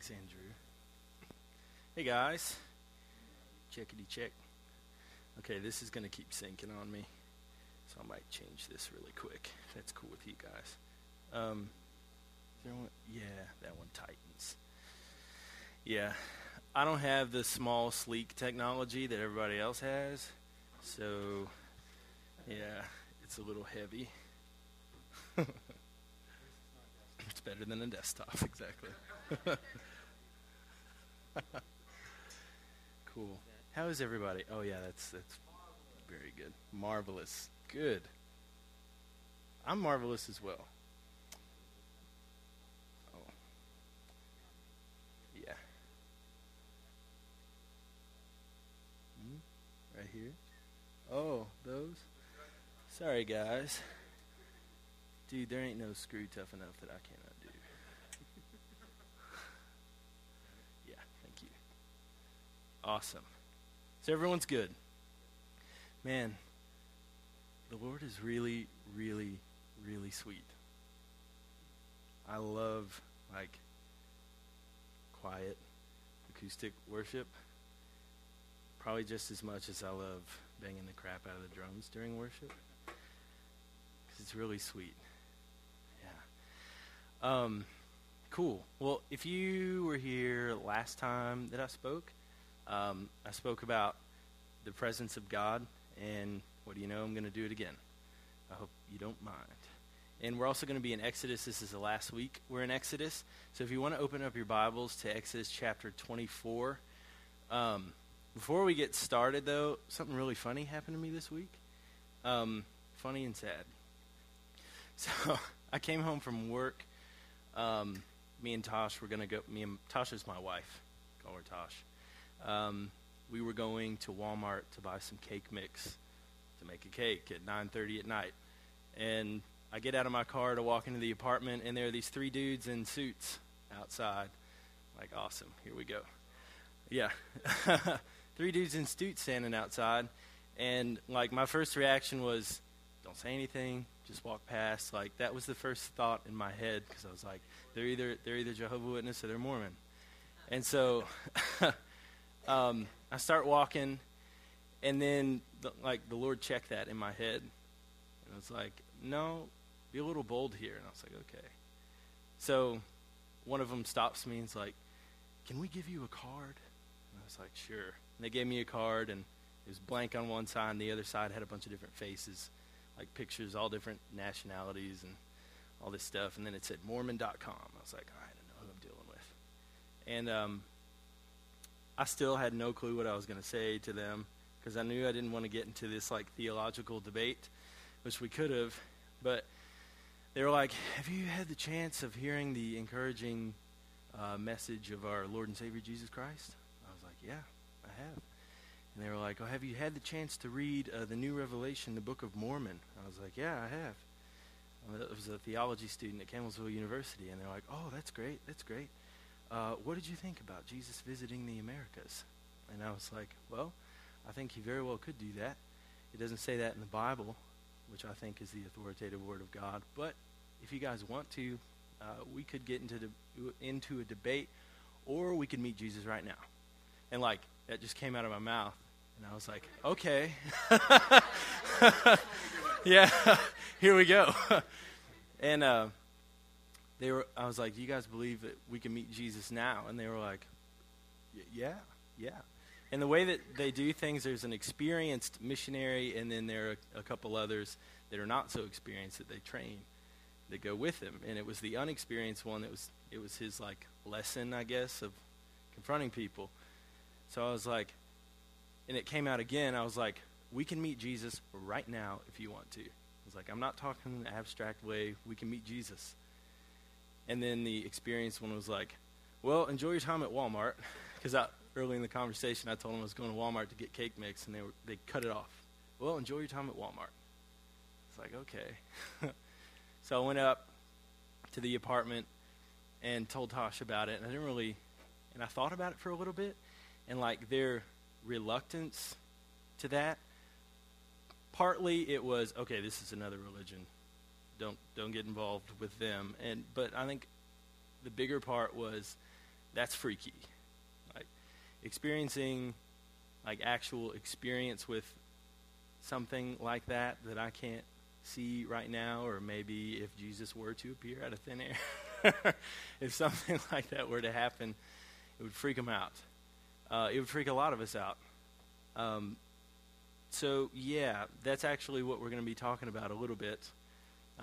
Thanks, Andrew. Hey, guys. Checkity check. Okay, this is going to keep sinking on me, so I might change this really quick. That's cool with you guys. Um, one? Yeah, that one tightens. Yeah, I don't have the small, sleek technology that everybody else has, so yeah, it's a little heavy. it's better than a desktop, exactly. cool. How is everybody? Oh yeah, that's that's very good. Marvelous. Good. I'm marvelous as well. Oh. Yeah. Hmm? Right here. Oh, those. Sorry, guys. Dude, there ain't no screw tough enough that I cannot do. yeah, thank you. Awesome. So everyone's good. Man, the Lord is really, really, really sweet. I love like quiet acoustic worship probably just as much as I love banging the crap out of the drums during worship because it's really sweet. Yeah. Um, cool. Well, if you were here last time that I spoke, um, I spoke about the presence of God, and what do you know? I'm going to do it again. I hope you don't mind. And we're also going to be in Exodus. This is the last week we're in Exodus. So if you want to open up your Bibles to Exodus chapter 24. Um, before we get started, though, something really funny happened to me this week. Um, funny and sad. So I came home from work. Um, me and Tosh were going to go. Me and Tosh is my wife. Call her Tosh. Um, we were going to Walmart to buy some cake mix to make a cake at 9:30 at night, and I get out of my car to walk into the apartment, and there are these three dudes in suits outside. Like, awesome, here we go. Yeah, three dudes in suits standing outside, and like my first reaction was, don't say anything, just walk past. Like that was the first thought in my head because I was like, they're either they're either Jehovah Witness or they're Mormon, and so. um, I start walking, and then the, like the Lord checked that in my head, and I was like, "No, be a little bold here." And I was like, "Okay." So one of them stops me and is like, "Can we give you a card?" And I was like, "Sure." And they gave me a card, and it was blank on one side, and the other side had a bunch of different faces, like pictures, all different nationalities, and all this stuff. And then it said Mormon.com. I was like, "All right, I know who I'm dealing with." And um, I still had no clue what I was going to say to them because I knew I didn't want to get into this like theological debate, which we could have. But they were like, "Have you had the chance of hearing the encouraging uh, message of our Lord and Savior Jesus Christ?" I was like, "Yeah, I have." And they were like, "Oh, have you had the chance to read uh, the New Revelation, the Book of Mormon?" I was like, "Yeah, I have." I was a theology student at Campbellsville University, and they're like, "Oh, that's great, that's great." Uh, what did you think about Jesus visiting the Americas? And I was like, well, I think he very well could do that. It doesn't say that in the Bible, which I think is the authoritative word of God. But if you guys want to, uh, we could get into, de- into a debate, or we could meet Jesus right now. And like, that just came out of my mouth. And I was like, okay. yeah, here we go. and, uh, they were I was like, "Do you guys believe that we can meet Jesus now?" And they were like, "Yeah, yeah." And the way that they do things, there's an experienced missionary, and then there are a, couple others that are not so experienced that they train that go with him. And it was the unexperienced one that was it was his like lesson, I guess, of confronting people. So I was like, and it came out again. I was like, "We can meet Jesus right now if you want to." I was like, "I'm not talking in an abstract way. We can meet Jesus." And then the experienced one was like, well, enjoy your time at Walmart. Because early in the conversation, I told them I was going to Walmart to get cake mix, and they, were, they cut it off. Well, enjoy your time at Walmart. It's like, okay. so I went up to the apartment and told Tosh about it, and I didn't really, and I thought about it for a little bit, and like their reluctance to that, partly it was, okay, this is another religion don't don't get involved with them. And but I think the bigger part was that's freaky. Like experiencing like actual experience with something like that that I can't see right now, or maybe if Jesus were to appear out of thin air, if something like that were to happen, it would freak him out. Uh, it would freak a lot of us out. Um, so, yeah, that's actually what we're going to be talking about a little bit.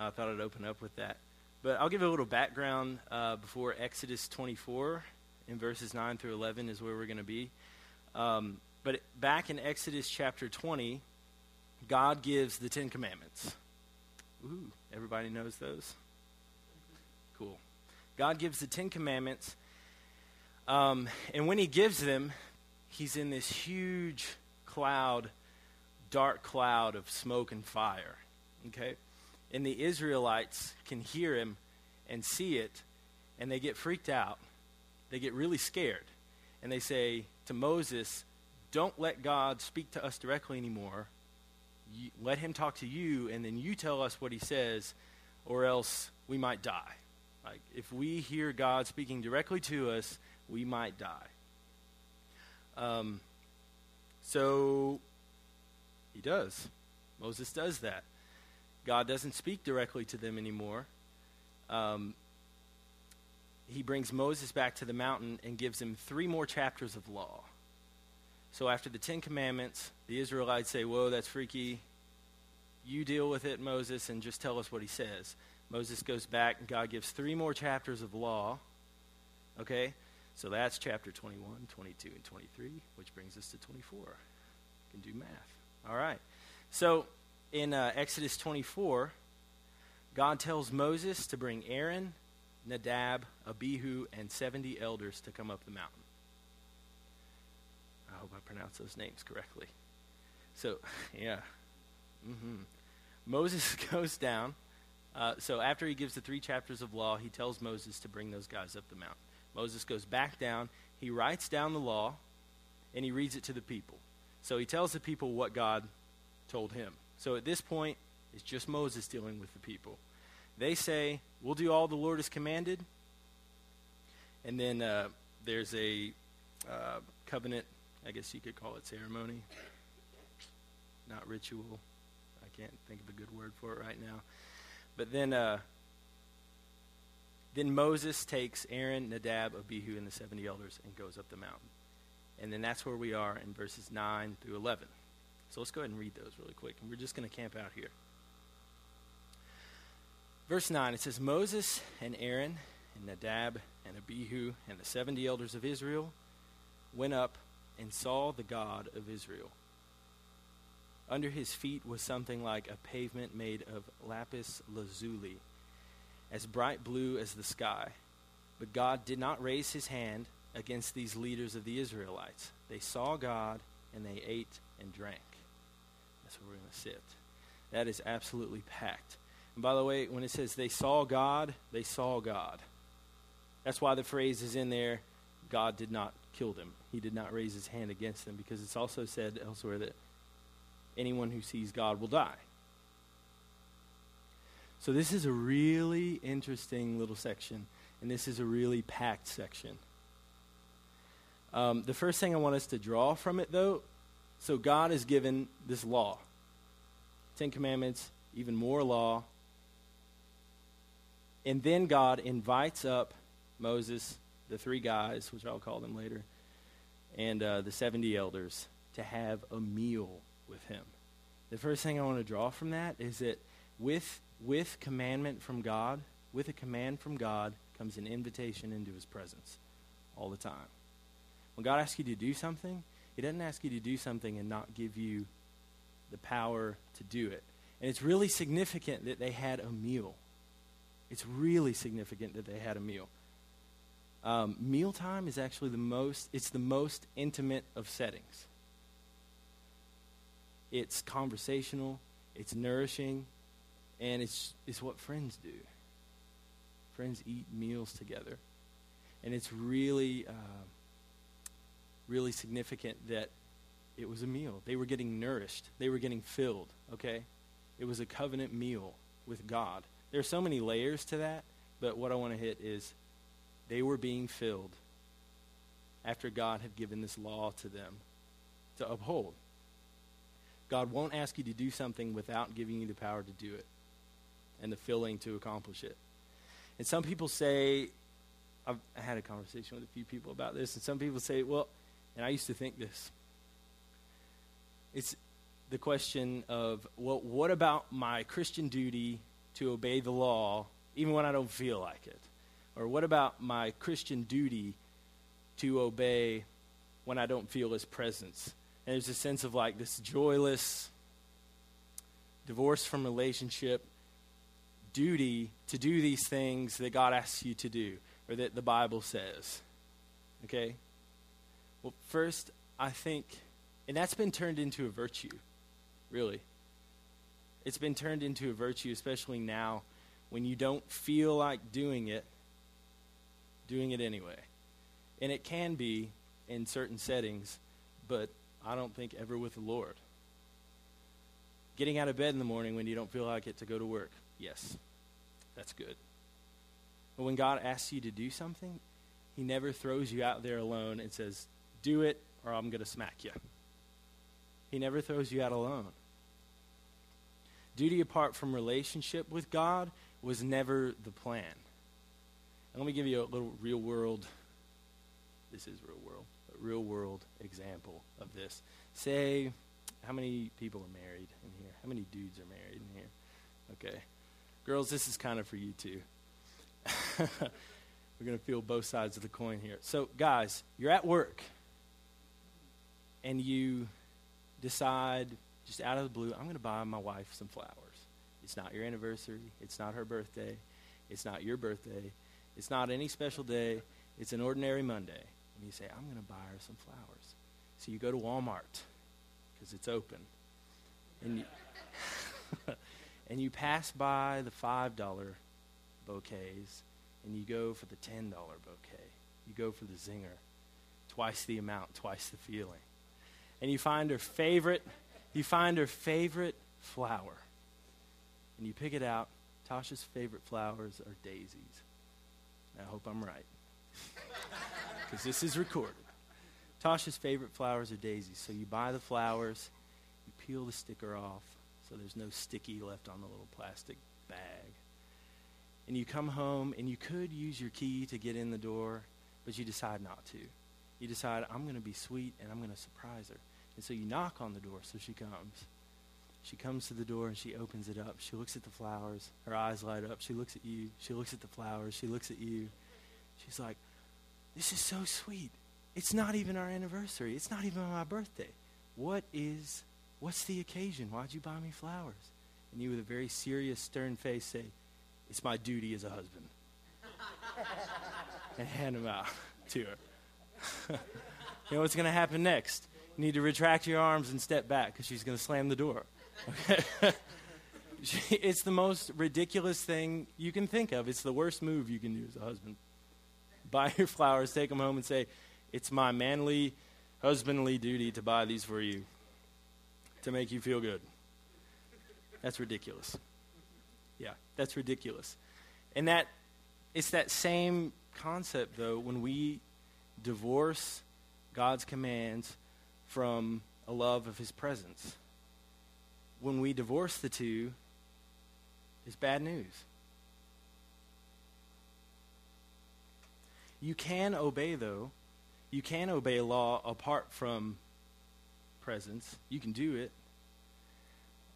I thought I'd open up with that. But I'll give a little background uh, before Exodus 24 in verses 9 through 11 is where we're going to be. Um, but back in Exodus chapter 20, God gives the Ten Commandments. Ooh, everybody knows those? Cool. God gives the Ten Commandments. Um, and when he gives them, he's in this huge cloud, dark cloud of smoke and fire. Okay? And the Israelites can hear him and see it, and they get freaked out. They get really scared. And they say to Moses, Don't let God speak to us directly anymore. You, let him talk to you, and then you tell us what he says, or else we might die. Like, if we hear God speaking directly to us, we might die. Um, so he does. Moses does that. God doesn't speak directly to them anymore. Um, he brings Moses back to the mountain and gives him three more chapters of law. So after the Ten Commandments, the Israelites say, Whoa, that's freaky. You deal with it, Moses, and just tell us what he says. Moses goes back, and God gives three more chapters of law. Okay? So that's chapter 21, 22, and 23, which brings us to 24. You can do math. All right. So in uh, Exodus 24, God tells Moses to bring Aaron, Nadab, Abihu, and 70 elders to come up the mountain. I hope I pronounce those names correctly. So, yeah. Mm-hmm. Moses goes down. Uh, so, after he gives the three chapters of law, he tells Moses to bring those guys up the mountain. Moses goes back down. He writes down the law, and he reads it to the people. So, he tells the people what God told him. So at this point, it's just Moses dealing with the people. They say, We'll do all the Lord has commanded. And then uh, there's a uh, covenant, I guess you could call it ceremony, not ritual. I can't think of a good word for it right now. But then, uh, then Moses takes Aaron, Nadab, Abihu, and the 70 elders and goes up the mountain. And then that's where we are in verses 9 through 11. So let's go ahead and read those really quick. And we're just going to camp out here. Verse 9, it says Moses and Aaron and Nadab and Abihu and the 70 elders of Israel went up and saw the God of Israel. Under his feet was something like a pavement made of lapis lazuli, as bright blue as the sky. But God did not raise his hand against these leaders of the Israelites. They saw God and they ate and drank. That's where we're going to sit. That is absolutely packed. And by the way, when it says they saw God, they saw God. That's why the phrase is in there God did not kill them. He did not raise his hand against them because it's also said elsewhere that anyone who sees God will die. So this is a really interesting little section, and this is a really packed section. Um, the first thing I want us to draw from it, though, so God has given this law Ten Commandments, even more law. And then God invites up Moses, the three guys, which I'll call them later, and uh, the 70 elders to have a meal with him. The first thing I want to draw from that is that with, with commandment from God, with a command from God, comes an invitation into his presence all the time. When God asks you to do something, he doesn't ask you to do something and not give you the power to do it. And it's really significant that they had a meal. It's really significant that they had a meal. Um, mealtime is actually the most, it's the most intimate of settings. It's conversational, it's nourishing, and it's, it's what friends do. Friends eat meals together. And it's really, uh, really significant that it was a meal. They were getting nourished, they were getting filled, okay? It was a covenant meal with God. There are so many layers to that, but what I want to hit is they were being filled after God had given this law to them to uphold. God won't ask you to do something without giving you the power to do it and the filling to accomplish it. And some people say, I've had a conversation with a few people about this, and some people say, well, and I used to think this. It's the question of, well, what about my Christian duty to obey the law even when I don't feel like it? Or what about my Christian duty to obey when I don't feel his presence? And there's a sense of like this joyless, divorce from relationship, duty to do these things that God asks you to do or that the Bible says. Okay? Well, first, I think, and that's been turned into a virtue, really. It's been turned into a virtue, especially now when you don't feel like doing it, doing it anyway. And it can be in certain settings, but I don't think ever with the Lord. Getting out of bed in the morning when you don't feel like it to go to work, yes, that's good. But when God asks you to do something, He never throws you out there alone and says, Do it or I'm going to smack you. He never throws you out alone. Duty apart from relationship with God was never the plan. And let me give you a little real world, this is real world, a real world example of this. Say, how many people are married in here? How many dudes are married in here? Okay. Girls, this is kind of for you too. We're going to feel both sides of the coin here. So, guys, you're at work and you decide just out of the blue, I'm going to buy my wife some flowers. It's not your anniversary, it's not her birthday, it's not your birthday, it's not any special day, it's an ordinary Monday. And you say, I'm going to buy her some flowers. So you go to Walmart because it's open. And you, and you pass by the $5 bouquets and you go for the $10 bouquet. You go for the zinger. Twice the amount, twice the feeling. And you find her favorite, you find her favorite flower. And you pick it out. Tasha's favorite flowers are daisies. I hope I'm right. Because this is recorded. Tasha's favorite flowers are daisies. So you buy the flowers, you peel the sticker off so there's no sticky left on the little plastic bag and you come home and you could use your key to get in the door, but you decide not to. You decide, I'm going to be sweet and I'm going to surprise her. And so you knock on the door, so she comes. She comes to the door and she opens it up. She looks at the flowers. Her eyes light up. She looks at you. She looks at the flowers. She looks at you. She's like, This is so sweet. It's not even our anniversary. It's not even my birthday. What is, what's the occasion? Why'd you buy me flowers? And you, with a very serious, stern face, say, it's my duty as a husband. and hand them out to her. you know what's going to happen next? You need to retract your arms and step back because she's going to slam the door. Okay? it's the most ridiculous thing you can think of. It's the worst move you can do as a husband. Buy your flowers, take them home, and say, It's my manly, husbandly duty to buy these for you to make you feel good. That's ridiculous. Yeah, that's ridiculous. And that it's that same concept though when we divorce God's commands from a love of his presence. When we divorce the two, it's bad news. You can obey, though. You can obey law apart from presence. You can do it,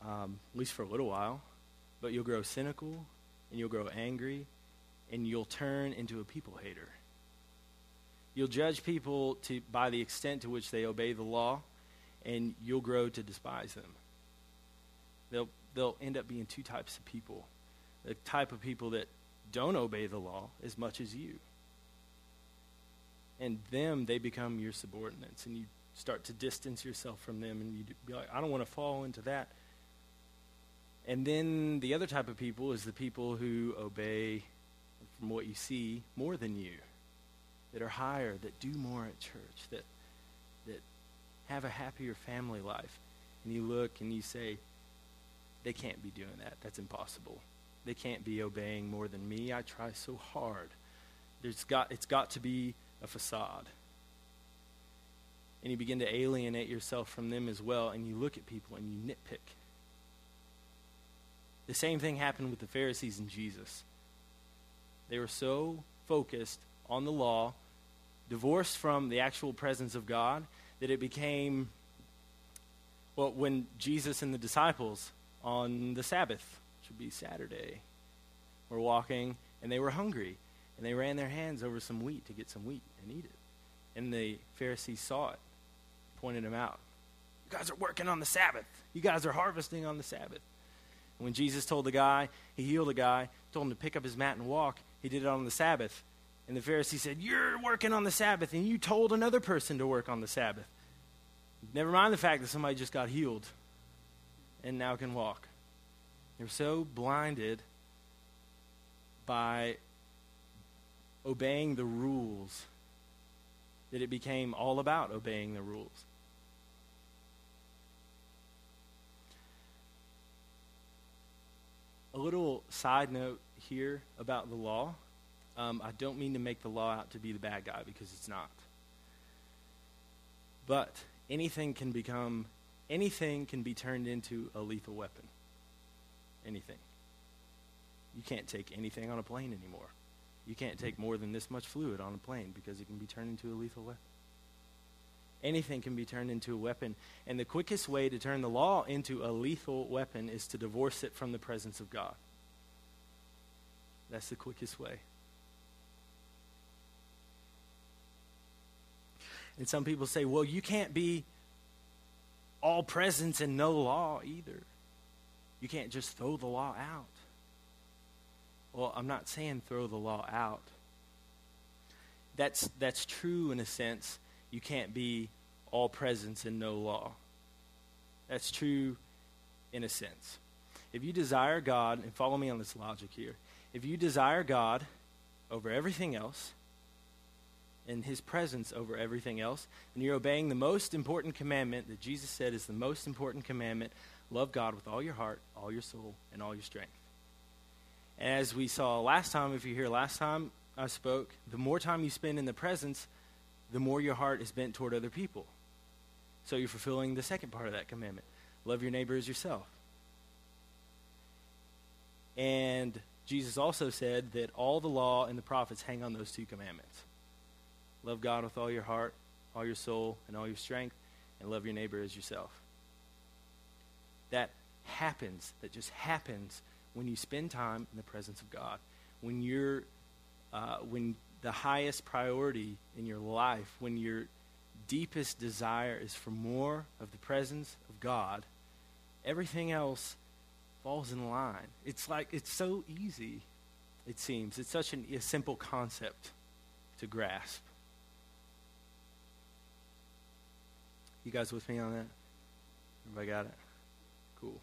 um, at least for a little while but you'll grow cynical and you'll grow angry and you'll turn into a people hater. You'll judge people to, by the extent to which they obey the law, and you'll grow to despise them. They'll, they'll end up being two types of people the type of people that don't obey the law as much as you. And them, they become your subordinates, and you start to distance yourself from them, and you be like, I don't want to fall into that. And then the other type of people is the people who obey, from what you see, more than you, that are higher, that do more at church, that, that have a happier family life. And you look and you say, they can't be doing that. That's impossible. They can't be obeying more than me. I try so hard. There's got, it's got to be a facade. and you begin to alienate yourself from them as well, and you look at people and you nitpick. The same thing happened with the Pharisees and Jesus. They were so focused on the law, divorced from the actual presence of God, that it became, well, when Jesus and the disciples on the Sabbath, which would be Saturday, were walking and they were hungry and they ran their hands over some wheat to get some wheat and eat it. And the Pharisees saw it, pointed him out. You guys are working on the Sabbath. You guys are harvesting on the Sabbath. And when Jesus told the guy, he healed a guy, told him to pick up his mat and walk, he did it on the Sabbath. And the Pharisee said, You're working on the Sabbath, and you told another person to work on the Sabbath. Never mind the fact that somebody just got healed and now can walk. They're so blinded by obeying the rules that it became all about obeying the rules. A little side note here about the law. Um, I don't mean to make the law out to be the bad guy because it's not. But anything can become, anything can be turned into a lethal weapon. Anything. You can't take anything on a plane anymore. You can't take more than this much fluid on a plane because it can be turned into a lethal weapon. Anything can be turned into a weapon. And the quickest way to turn the law into a lethal weapon is to divorce it from the presence of God. That's the quickest way. And some people say, well, you can't be all presence and no law either. You can't just throw the law out. Well, I'm not saying throw the law out. That's, that's true in a sense. You can't be all presence and no law. That's true in a sense. If you desire God, and follow me on this logic here, if you desire God over everything else, and his presence over everything else, and you're obeying the most important commandment that Jesus said is the most important commandment love God with all your heart, all your soul, and all your strength. And as we saw last time, if you hear last time I spoke, the more time you spend in the presence, the more your heart is bent toward other people. So you're fulfilling the second part of that commandment love your neighbor as yourself. And Jesus also said that all the law and the prophets hang on those two commandments love God with all your heart, all your soul, and all your strength, and love your neighbor as yourself. That happens, that just happens when you spend time in the presence of God. When you're, uh, when the highest priority in your life, when your deepest desire is for more of the presence of God, everything else falls in line. It's like, it's so easy, it seems. It's such an, a simple concept to grasp. You guys with me on that? Everybody got it? Cool.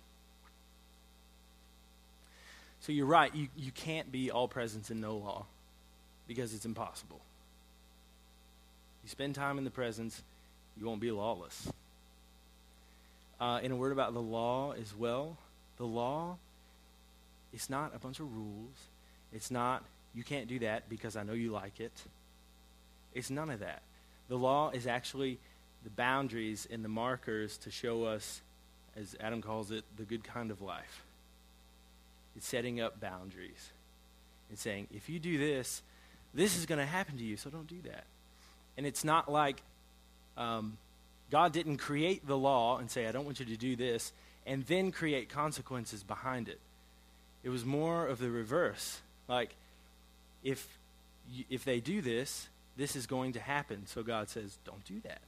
So you're right. You, you can't be all presence and no law because it's impossible. You spend time in the presence, you won't be lawless. Uh, in a word about the law as well, the law is not a bunch of rules. It's not, you can't do that because I know you like it. It's none of that. The law is actually the boundaries and the markers to show us, as Adam calls it, the good kind of life. It's setting up boundaries and saying, if you do this, this is going to happen to you, so don't do that. And it's not like um, God didn't create the law and say, I don't want you to do this, and then create consequences behind it. It was more of the reverse. Like, if, if they do this, this is going to happen. So God says, don't do that.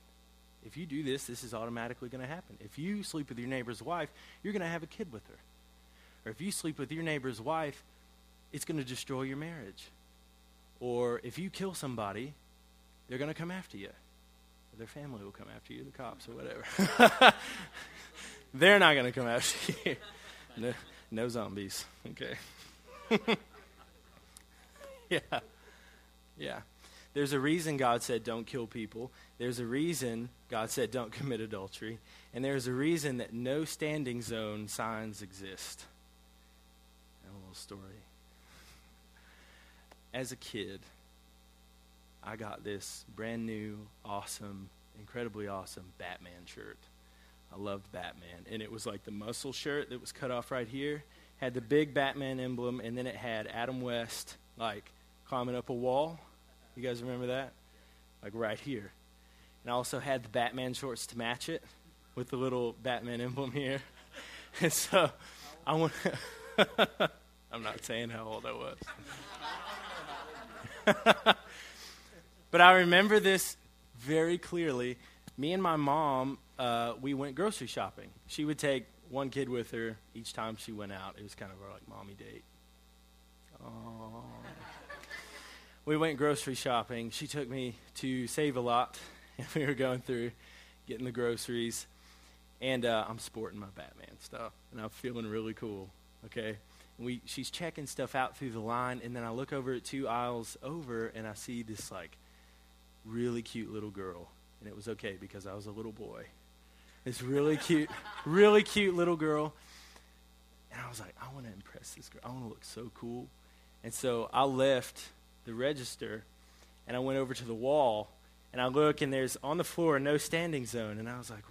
If you do this, this is automatically going to happen. If you sleep with your neighbor's wife, you're going to have a kid with her. Or if you sleep with your neighbor's wife, it's going to destroy your marriage. Or if you kill somebody, they're going to come after you. Their family will come after you, the cops or whatever. they're not going to come after you. no, no zombies. Okay. yeah. Yeah. There's a reason God said don't kill people. There's a reason God said don't commit adultery. And there's a reason that no standing zone signs exist. And a little story. As a kid, I got this brand new, awesome incredibly awesome Batman shirt. I loved Batman. And it was like the muscle shirt that was cut off right here, had the big Batman emblem, and then it had Adam West, like, climbing up a wall. You guys remember that? Like right here. And I also had the Batman shorts to match it with the little Batman emblem here. and so I want I'm not saying how old I was. but I remember this very clearly. Me and my mom, uh, we went grocery shopping. She would take one kid with her each time she went out. It was kind of our like mommy date. Aww. We went grocery shopping. She took me to Save a Lot, and we were going through getting the groceries. And uh, I'm sporting my Batman stuff, and I'm feeling really cool. Okay, and we she's checking stuff out through the line, and then I look over at two aisles over, and I see this like really cute little girl, and it was okay because I was a little boy. This really cute, really cute little girl, and I was like, I want to impress this girl. I want to look so cool, and so I left the register, and I went over to the wall, and I look, and there's on the floor no standing zone, and I was like,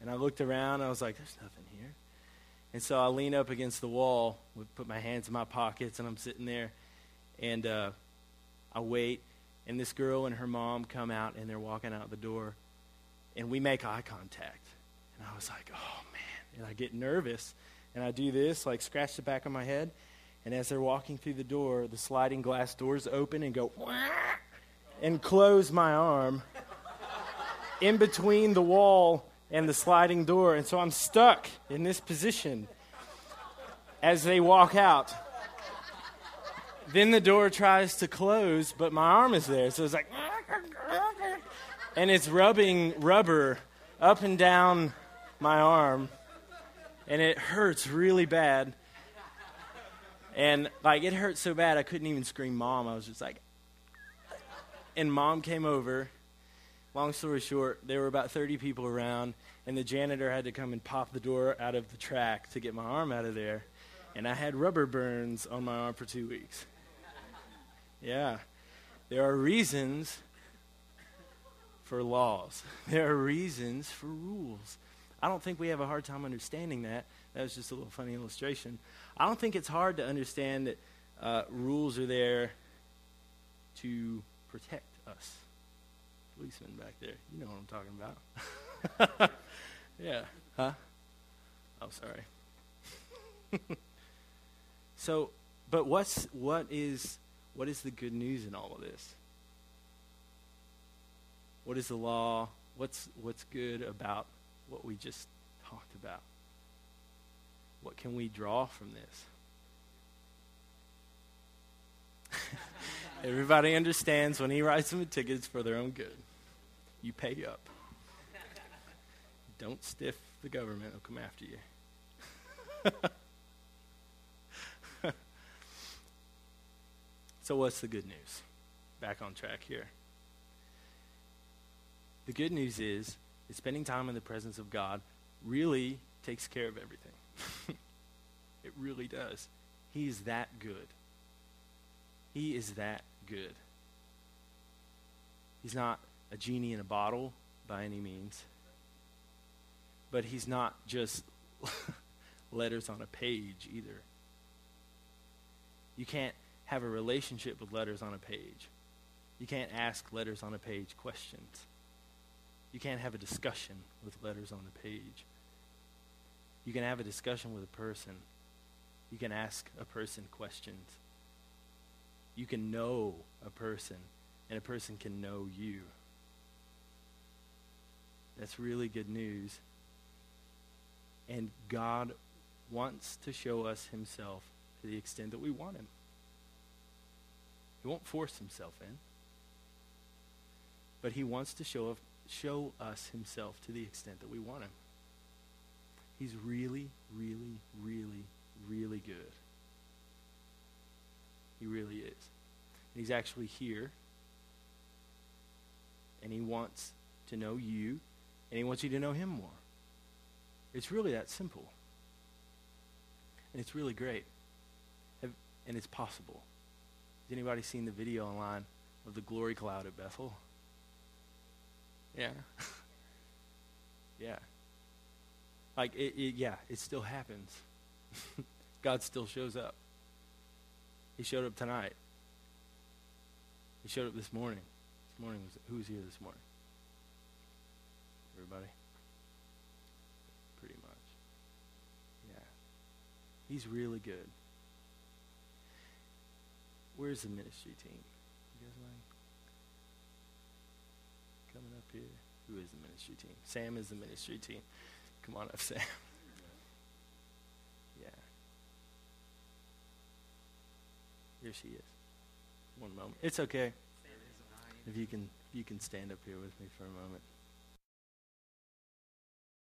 and I looked around, and I was like, there's nothing here. And so I lean up against the wall, put my hands in my pockets, and I'm sitting there, and uh, I wait, and this girl and her mom come out, and they're walking out the door, and we make eye contact. And I was like, oh man, and I get nervous, and I do this, like scratch the back of my head, and as they're walking through the door, the sliding glass doors open and go, and close my arm in between the wall and the sliding door. And so I'm stuck in this position as they walk out. Then the door tries to close, but my arm is there. So it's like, and it's rubbing rubber up and down my arm. And it hurts really bad. And like, it hurt so bad I couldn't even scream mom. I was just like, and mom came over long story short, there were about 30 people around, and the janitor had to come and pop the door out of the track to get my arm out of there. And I had rubber burns on my arm for two weeks. Yeah. There are reasons for laws, there are reasons for rules. I don't think we have a hard time understanding that. That was just a little funny illustration. I don't think it's hard to understand that uh, rules are there to protect us policeman back there. You know what I'm talking about. yeah. Huh? Oh, sorry. so, but what's what is what is the good news in all of this? What is the law? What's what's good about what we just talked about? What can we draw from this? Everybody understands when he writes them a ticket, it's for their own good you pay up. Don't stiff the government, they'll come after you. so, what's the good news? Back on track here. The good news is that spending time in the presence of God really takes care of everything. it really does. He's that good. He is that good. He's not a genie in a bottle by any means. But he's not just letters on a page either. You can't have a relationship with letters on a page. You can't ask letters on a page questions. You can't have a discussion with letters on the page. You can have a discussion with a person. You can ask a person questions. You can know a person, and a person can know you. That's really good news. And God wants to show us himself to the extent that we want him. He won't force himself in. But he wants to show, show us himself to the extent that we want him. He's really, really, really, really good. He really is. He's actually here. And he wants to know you and he wants you to know him more. It's really that simple. And it's really great. And it's possible. Has anybody seen the video online of the glory cloud at Bethel? Yeah. yeah. Like it, it yeah, it still happens. God still shows up. He showed up tonight. He showed up this morning. This morning was who was here this morning? Everybody? Pretty much. Yeah. He's really good. Where's the ministry team? You guys mind coming up here? Who is the ministry team? Sam is the ministry team. Come on up, Sam. yeah. Here she is. One moment. It's okay. If you can, if you can stand up here with me for a moment.